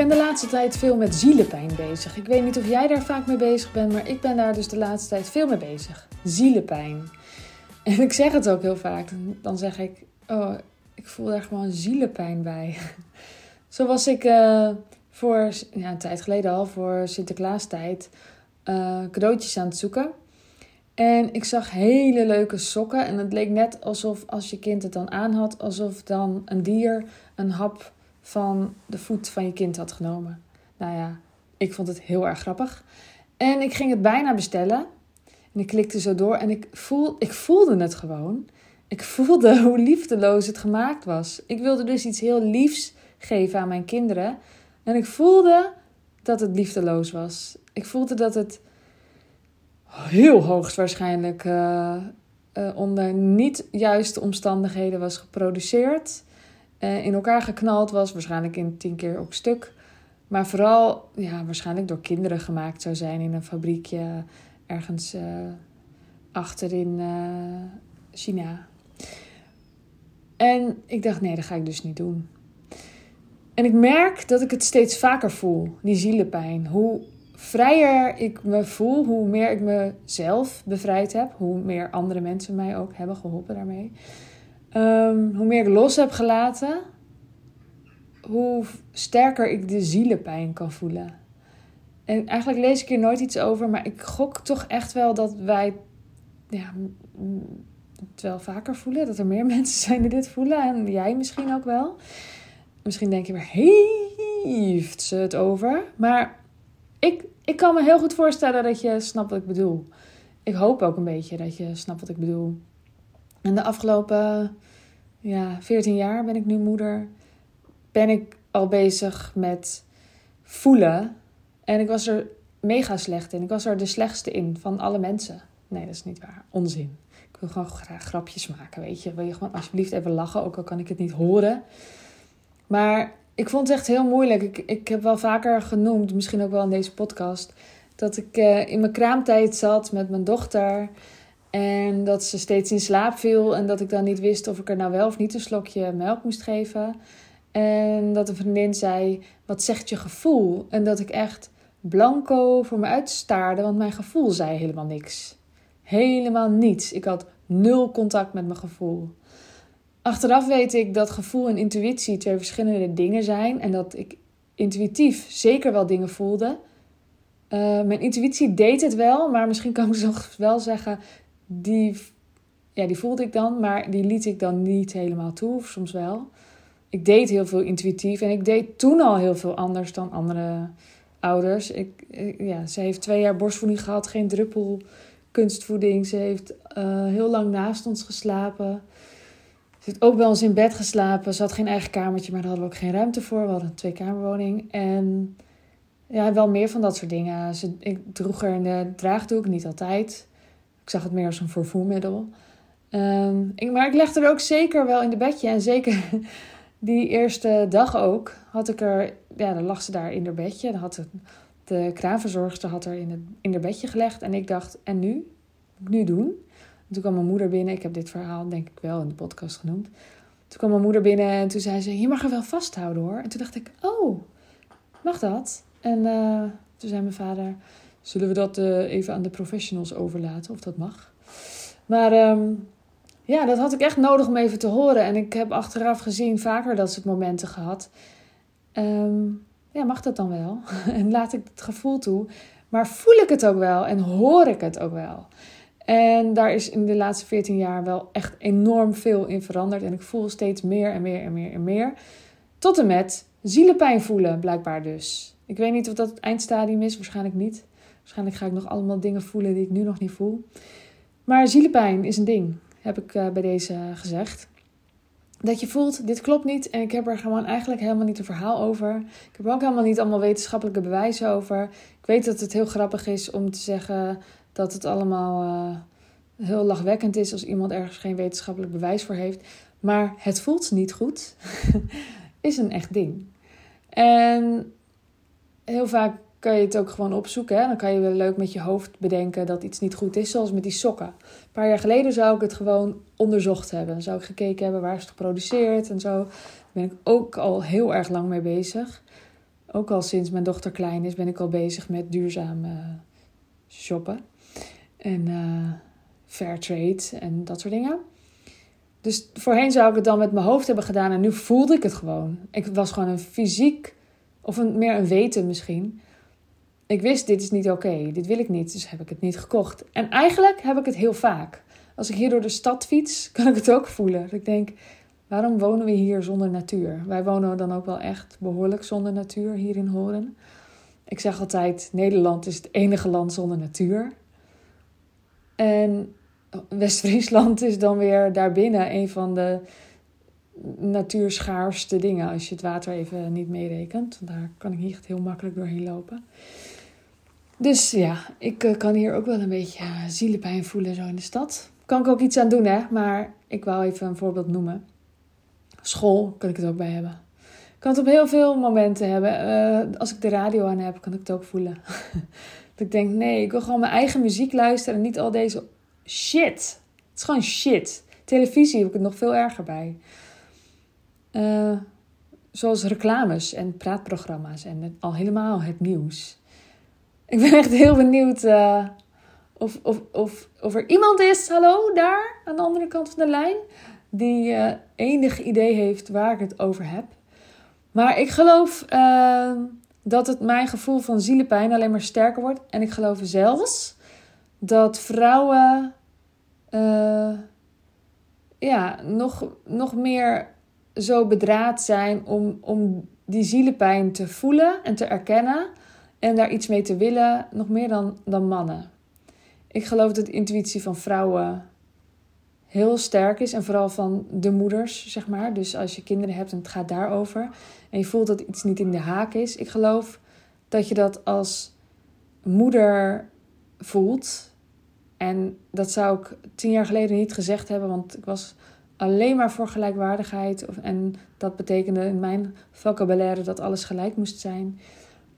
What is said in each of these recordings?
ben de laatste tijd veel met zielenpijn bezig. Ik weet niet of jij daar vaak mee bezig bent, maar ik ben daar dus de laatste tijd veel mee bezig. Zielenpijn. En ik zeg het ook heel vaak. Dan zeg ik, oh, ik voel daar gewoon zielenpijn bij. Zo was ik uh, voor ja, een tijd geleden al, voor Sinterklaastijd, uh, cadeautjes aan het zoeken. En ik zag hele leuke sokken. En het leek net alsof als je kind het dan aan had, alsof dan een dier een hap van de voet van je kind had genomen. Nou ja, ik vond het heel erg grappig. En ik ging het bijna bestellen. En ik klikte zo door en ik, voel, ik voelde het gewoon. Ik voelde hoe liefdeloos het gemaakt was. Ik wilde dus iets heel liefs geven aan mijn kinderen. En ik voelde dat het liefdeloos was. Ik voelde dat het heel hoogstwaarschijnlijk uh, onder niet juiste omstandigheden was geproduceerd. Uh, in elkaar geknald was, waarschijnlijk in tien keer op stuk. Maar vooral ja, waarschijnlijk door kinderen gemaakt zou zijn in een fabriekje ergens achter in China. En ik dacht, nee, dat ga ik dus niet doen. En ik merk dat ik het steeds vaker voel, die zielenpijn. Hoe vrijer ik me voel, hoe meer ik mezelf bevrijd heb, hoe meer andere mensen mij ook hebben geholpen daarmee. Um, hoe meer ik los heb gelaten, hoe sterker ik de zielenpijn kan voelen. En eigenlijk lees ik hier nooit iets over, maar ik gok toch echt wel dat wij ja, het wel vaker voelen. Dat er meer mensen zijn die dit voelen. En jij misschien ook wel. Misschien denk je weer, heeft ze het over? Maar ik, ik kan me heel goed voorstellen dat je snapt wat ik bedoel. Ik hoop ook een beetje dat je snapt wat ik bedoel. En de afgelopen ja, 14 jaar ben ik nu moeder. Ben ik al bezig met voelen. En ik was er mega slecht in. Ik was er de slechtste in van alle mensen. Nee, dat is niet waar. Onzin. Ik wil gewoon graag grapjes maken, weet je. Wil je gewoon alsjeblieft even lachen, ook al kan ik het niet horen. Maar ik vond het echt heel moeilijk. Ik, ik heb wel vaker genoemd, misschien ook wel in deze podcast, dat ik uh, in mijn kraamtijd zat met mijn dochter. En dat ze steeds in slaap viel. En dat ik dan niet wist of ik er nou wel of niet een slokje melk moest geven. En dat een vriendin zei: Wat zegt je gevoel? En dat ik echt blanco voor me uitstaarde, want mijn gevoel zei helemaal niks. Helemaal niets. Ik had nul contact met mijn gevoel. Achteraf weet ik dat gevoel en intuïtie twee verschillende dingen zijn. En dat ik intuïtief zeker wel dingen voelde. Uh, mijn intuïtie deed het wel, maar misschien kan ik nog wel zeggen, die, ja, die voelde ik dan, maar die liet ik dan niet helemaal toe, of soms wel. Ik deed heel veel intuïtief en ik deed toen al heel veel anders dan andere ouders. Ik, ja, ze heeft twee jaar borstvoeding gehad, geen druppel kunstvoeding. Ze heeft uh, heel lang naast ons geslapen. Ze heeft ook bij ons in bed geslapen. Ze had geen eigen kamertje, maar daar hadden we ook geen ruimte voor. We hadden een tweekamerwoning. En ja, wel meer van dat soort dingen. Ze, ik droeg er de draagdoek, niet altijd. Ik zag het meer als een vervoermiddel. Um, ik, maar ik legde er ook zeker wel in de bedje. En zeker die eerste dag ook had ik er... Ja, dan lag ze daar in haar bedje. Dan had de, de kraanverzorgster had er in, het, in haar bedje gelegd. En ik dacht, en nu? Moet ik nu doen? toen kwam mijn moeder binnen. Ik heb dit verhaal denk ik wel in de podcast genoemd. Toen kwam mijn moeder binnen en toen zei ze: Je mag er wel vasthouden hoor. En toen dacht ik: Oh, mag dat? En uh, toen zei mijn vader: Zullen we dat uh, even aan de professionals overlaten of dat mag? Maar um, ja, dat had ik echt nodig om even te horen. En ik heb achteraf gezien vaker dat soort momenten gehad. Um, ja, mag dat dan wel? en laat ik het gevoel toe. Maar voel ik het ook wel en hoor ik het ook wel? En daar is in de laatste 14 jaar wel echt enorm veel in veranderd. En ik voel steeds meer en meer en meer en meer. Tot en met zielenpijn voelen, blijkbaar dus. Ik weet niet of dat het eindstadium is, waarschijnlijk niet. Waarschijnlijk ga ik nog allemaal dingen voelen die ik nu nog niet voel. Maar zielenpijn is een ding, heb ik uh, bij deze gezegd. Dat je voelt, dit klopt niet en ik heb er gewoon eigenlijk helemaal niet een verhaal over. Ik heb er ook helemaal niet allemaal wetenschappelijke bewijzen over. Ik weet dat het heel grappig is om te zeggen dat het allemaal uh, heel lachwekkend is als iemand ergens geen wetenschappelijk bewijs voor heeft. Maar het voelt niet goed, is een echt ding. En heel vaak kan je het ook gewoon opzoeken. Hè? Dan kan je wel leuk met je hoofd bedenken dat iets niet goed is, zoals met die sokken. Een paar jaar geleden zou ik het gewoon onderzocht hebben. Dan zou ik gekeken hebben waar is het geproduceerd en zo. Daar ben ik ook al heel erg lang mee bezig. Ook al sinds mijn dochter klein is, ben ik al bezig met duurzaam shoppen. En uh, fair trade en dat soort dingen. Dus voorheen zou ik het dan met mijn hoofd hebben gedaan en nu voelde ik het gewoon. Ik was gewoon een fysiek, of een, meer een weten misschien. Ik wist, dit is niet oké, dit wil ik niet, dus heb ik het niet gekocht. En eigenlijk heb ik het heel vaak. Als ik hier door de stad fiets, kan ik het ook voelen. ik denk, waarom wonen we hier zonder natuur? Wij wonen dan ook wel echt behoorlijk zonder natuur hier in Horen. Ik zeg altijd, Nederland is het enige land zonder natuur. En West-Friesland is dan weer daarbinnen een van de natuurschaarste dingen. Als je het water even niet meerekent. Daar kan ik niet echt heel makkelijk doorheen lopen. Dus ja, ik eh, kan hier ook wel een beetje zielepijn voelen zo in de stad. Kan ik ook iets aan doen, hè? Maar ik wou even een voorbeeld noemen. School kan ik het ook bij hebben. Kan het op heel veel momenten hebben. Eh, als ik de radio aan heb, kan ik het ook voelen. dat ik denk, nee, ik wil gewoon mijn eigen muziek luisteren en niet al deze shit. Het is gewoon shit. Televisie heb ik het nog veel erger bij. Zoals reclames en praatprogramma's en al helemaal het nieuws. Ik ben echt heel benieuwd uh, of, of, of, of er iemand is, hallo, daar aan de andere kant van de lijn, die uh, enig idee heeft waar ik het over heb. Maar ik geloof dat het mijn gevoel van zielepijn alleen maar sterker wordt. En ik geloof zelfs dat vrouwen ja, nog, nog meer zo bedraad zijn om, om die zielepijn te voelen en te erkennen en daar iets mee te willen, nog meer dan, dan mannen. Ik geloof dat de intuïtie van vrouwen heel sterk is en vooral van de moeders, zeg maar. Dus als je kinderen hebt en het gaat daarover en je voelt dat iets niet in de haak is, ik geloof dat je dat als moeder voelt en dat zou ik tien jaar geleden niet gezegd hebben, want ik was alleen maar voor gelijkwaardigheid. En dat betekende in mijn vocabulaire dat alles gelijk moest zijn.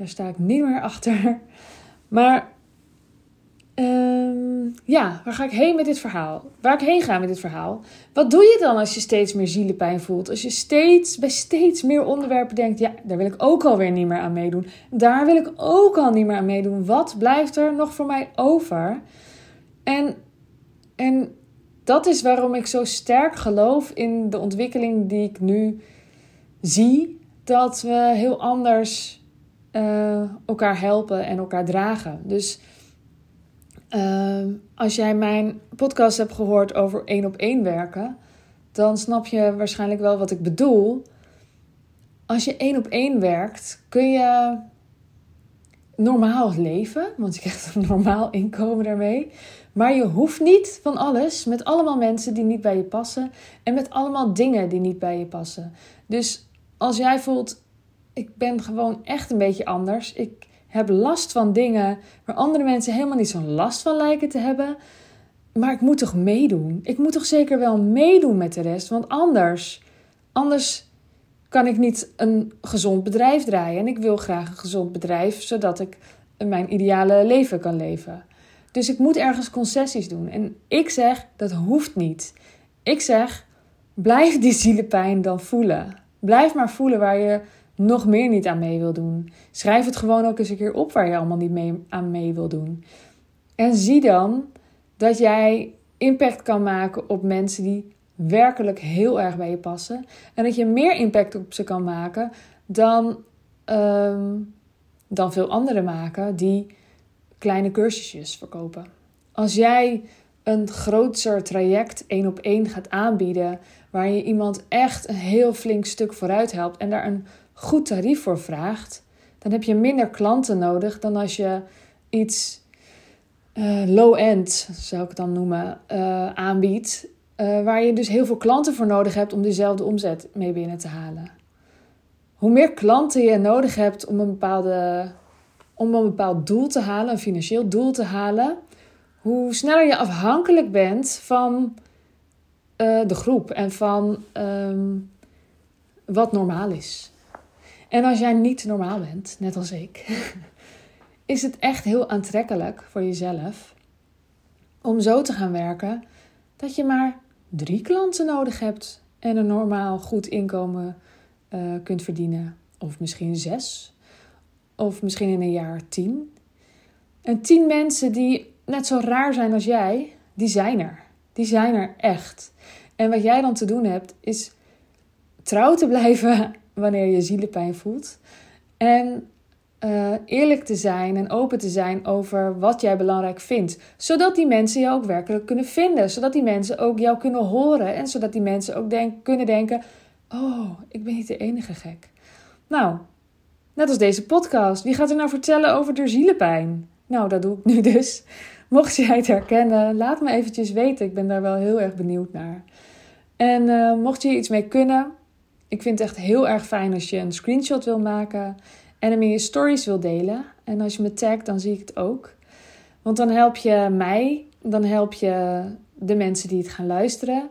Daar sta ik niet meer achter. Maar ehm, ja, waar ga ik heen met dit verhaal? Waar ik heen ga met dit verhaal? Wat doe je dan als je steeds meer zielepijn voelt? Als je steeds bij steeds meer onderwerpen denkt: ja, daar wil ik ook alweer niet meer aan meedoen. Daar wil ik ook al niet meer aan meedoen. Wat blijft er nog voor mij over? En, en dat is waarom ik zo sterk geloof in de ontwikkeling die ik nu zie. Dat we heel anders uh, elkaar helpen en elkaar dragen. Dus uh, als jij mijn podcast hebt gehoord over één op één werken, dan snap je waarschijnlijk wel wat ik bedoel. Als je één op één werkt, kun je normaal leven, want je krijgt een normaal inkomen daarmee. Maar je hoeft niet van alles met allemaal mensen die niet bij je passen en met allemaal dingen die niet bij je passen. Dus als jij voelt, ik ben gewoon echt een beetje anders. Ik heb last van dingen waar andere mensen helemaal niet zo'n last van lijken te hebben. Maar ik moet toch meedoen? Ik moet toch zeker wel meedoen met de rest? Want anders, anders kan ik niet een gezond bedrijf draaien. En ik wil graag een gezond bedrijf, zodat ik mijn ideale leven kan leven. Dus ik moet ergens concessies doen. En ik zeg, dat hoeft niet. Ik zeg, blijf die zielepijn dan voelen. Blijf maar voelen waar je nog meer niet aan mee wil doen. Schrijf het gewoon ook eens een keer op waar je allemaal niet mee, aan mee wil doen. En zie dan dat jij impact kan maken op mensen die werkelijk heel erg bij je passen. En dat je meer impact op ze kan maken dan, ehm, dan veel anderen maken die kleine cursusjes verkopen. Als jij een groter traject één op één gaat aanbieden, waar je iemand echt een heel flink stuk vooruit helpt en daar een goed tarief voor vraagt, dan heb je minder klanten nodig dan als je iets uh, low-end, zou ik het dan noemen, uh, aanbiedt. Uh, waar je dus heel veel klanten voor nodig hebt om dezelfde omzet mee binnen te halen. Hoe meer klanten je nodig hebt om een bepaalde om een bepaald doel te halen, een financieel doel te halen, hoe sneller je afhankelijk bent van de groep en van um, wat normaal is. En als jij niet normaal bent, net als ik, is het echt heel aantrekkelijk voor jezelf om zo te gaan werken dat je maar drie klanten nodig hebt en een normaal goed inkomen uh, kunt verdienen. Of misschien zes of misschien in een jaar tien. En tien mensen die net zo raar zijn als jij, die zijn er. Die zijn er echt. En wat jij dan te doen hebt, is trouw te blijven wanneer je zielenpijn voelt. En uh, eerlijk te zijn en open te zijn over wat jij belangrijk vindt. Zodat die mensen jou ook werkelijk kunnen vinden. Zodat die mensen ook jou kunnen horen. En zodat die mensen ook denk, kunnen denken: Oh, ik ben niet de enige gek. Nou, net als deze podcast. Wie gaat er nou vertellen over de zielenpijn? Nou, dat doe ik nu dus. Mocht jij het herkennen, laat me eventjes weten. Ik ben daar wel heel erg benieuwd naar. En uh, mocht je iets mee kunnen, ik vind het echt heel erg fijn als je een screenshot wil maken en hem in je stories wil delen. En als je me tagt, dan zie ik het ook. Want dan help je mij, dan help je de mensen die het gaan luisteren.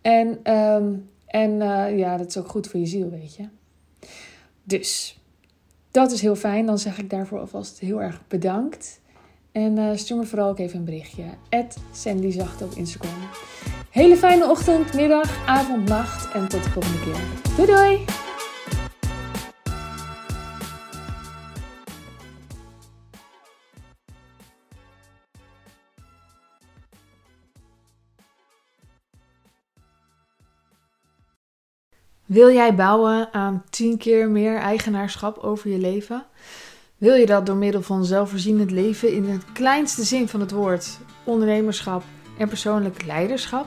En, ehm, en uh, ja, dat is ook goed voor je ziel, weet je. Dus dat is heel fijn. Dan zeg ik daarvoor alvast heel erg bedankt. En uh, stuur me vooral ook even een berichtje. Sandy Zacht op Instagram. Hele fijne ochtend, middag, avond, nacht. En tot de volgende keer. Doei doei! Wil jij bouwen aan 10 keer meer eigenaarschap over je leven? Wil je dat door middel van zelfvoorzienend leven in het kleinste zin van het woord, ondernemerschap en persoonlijk leiderschap?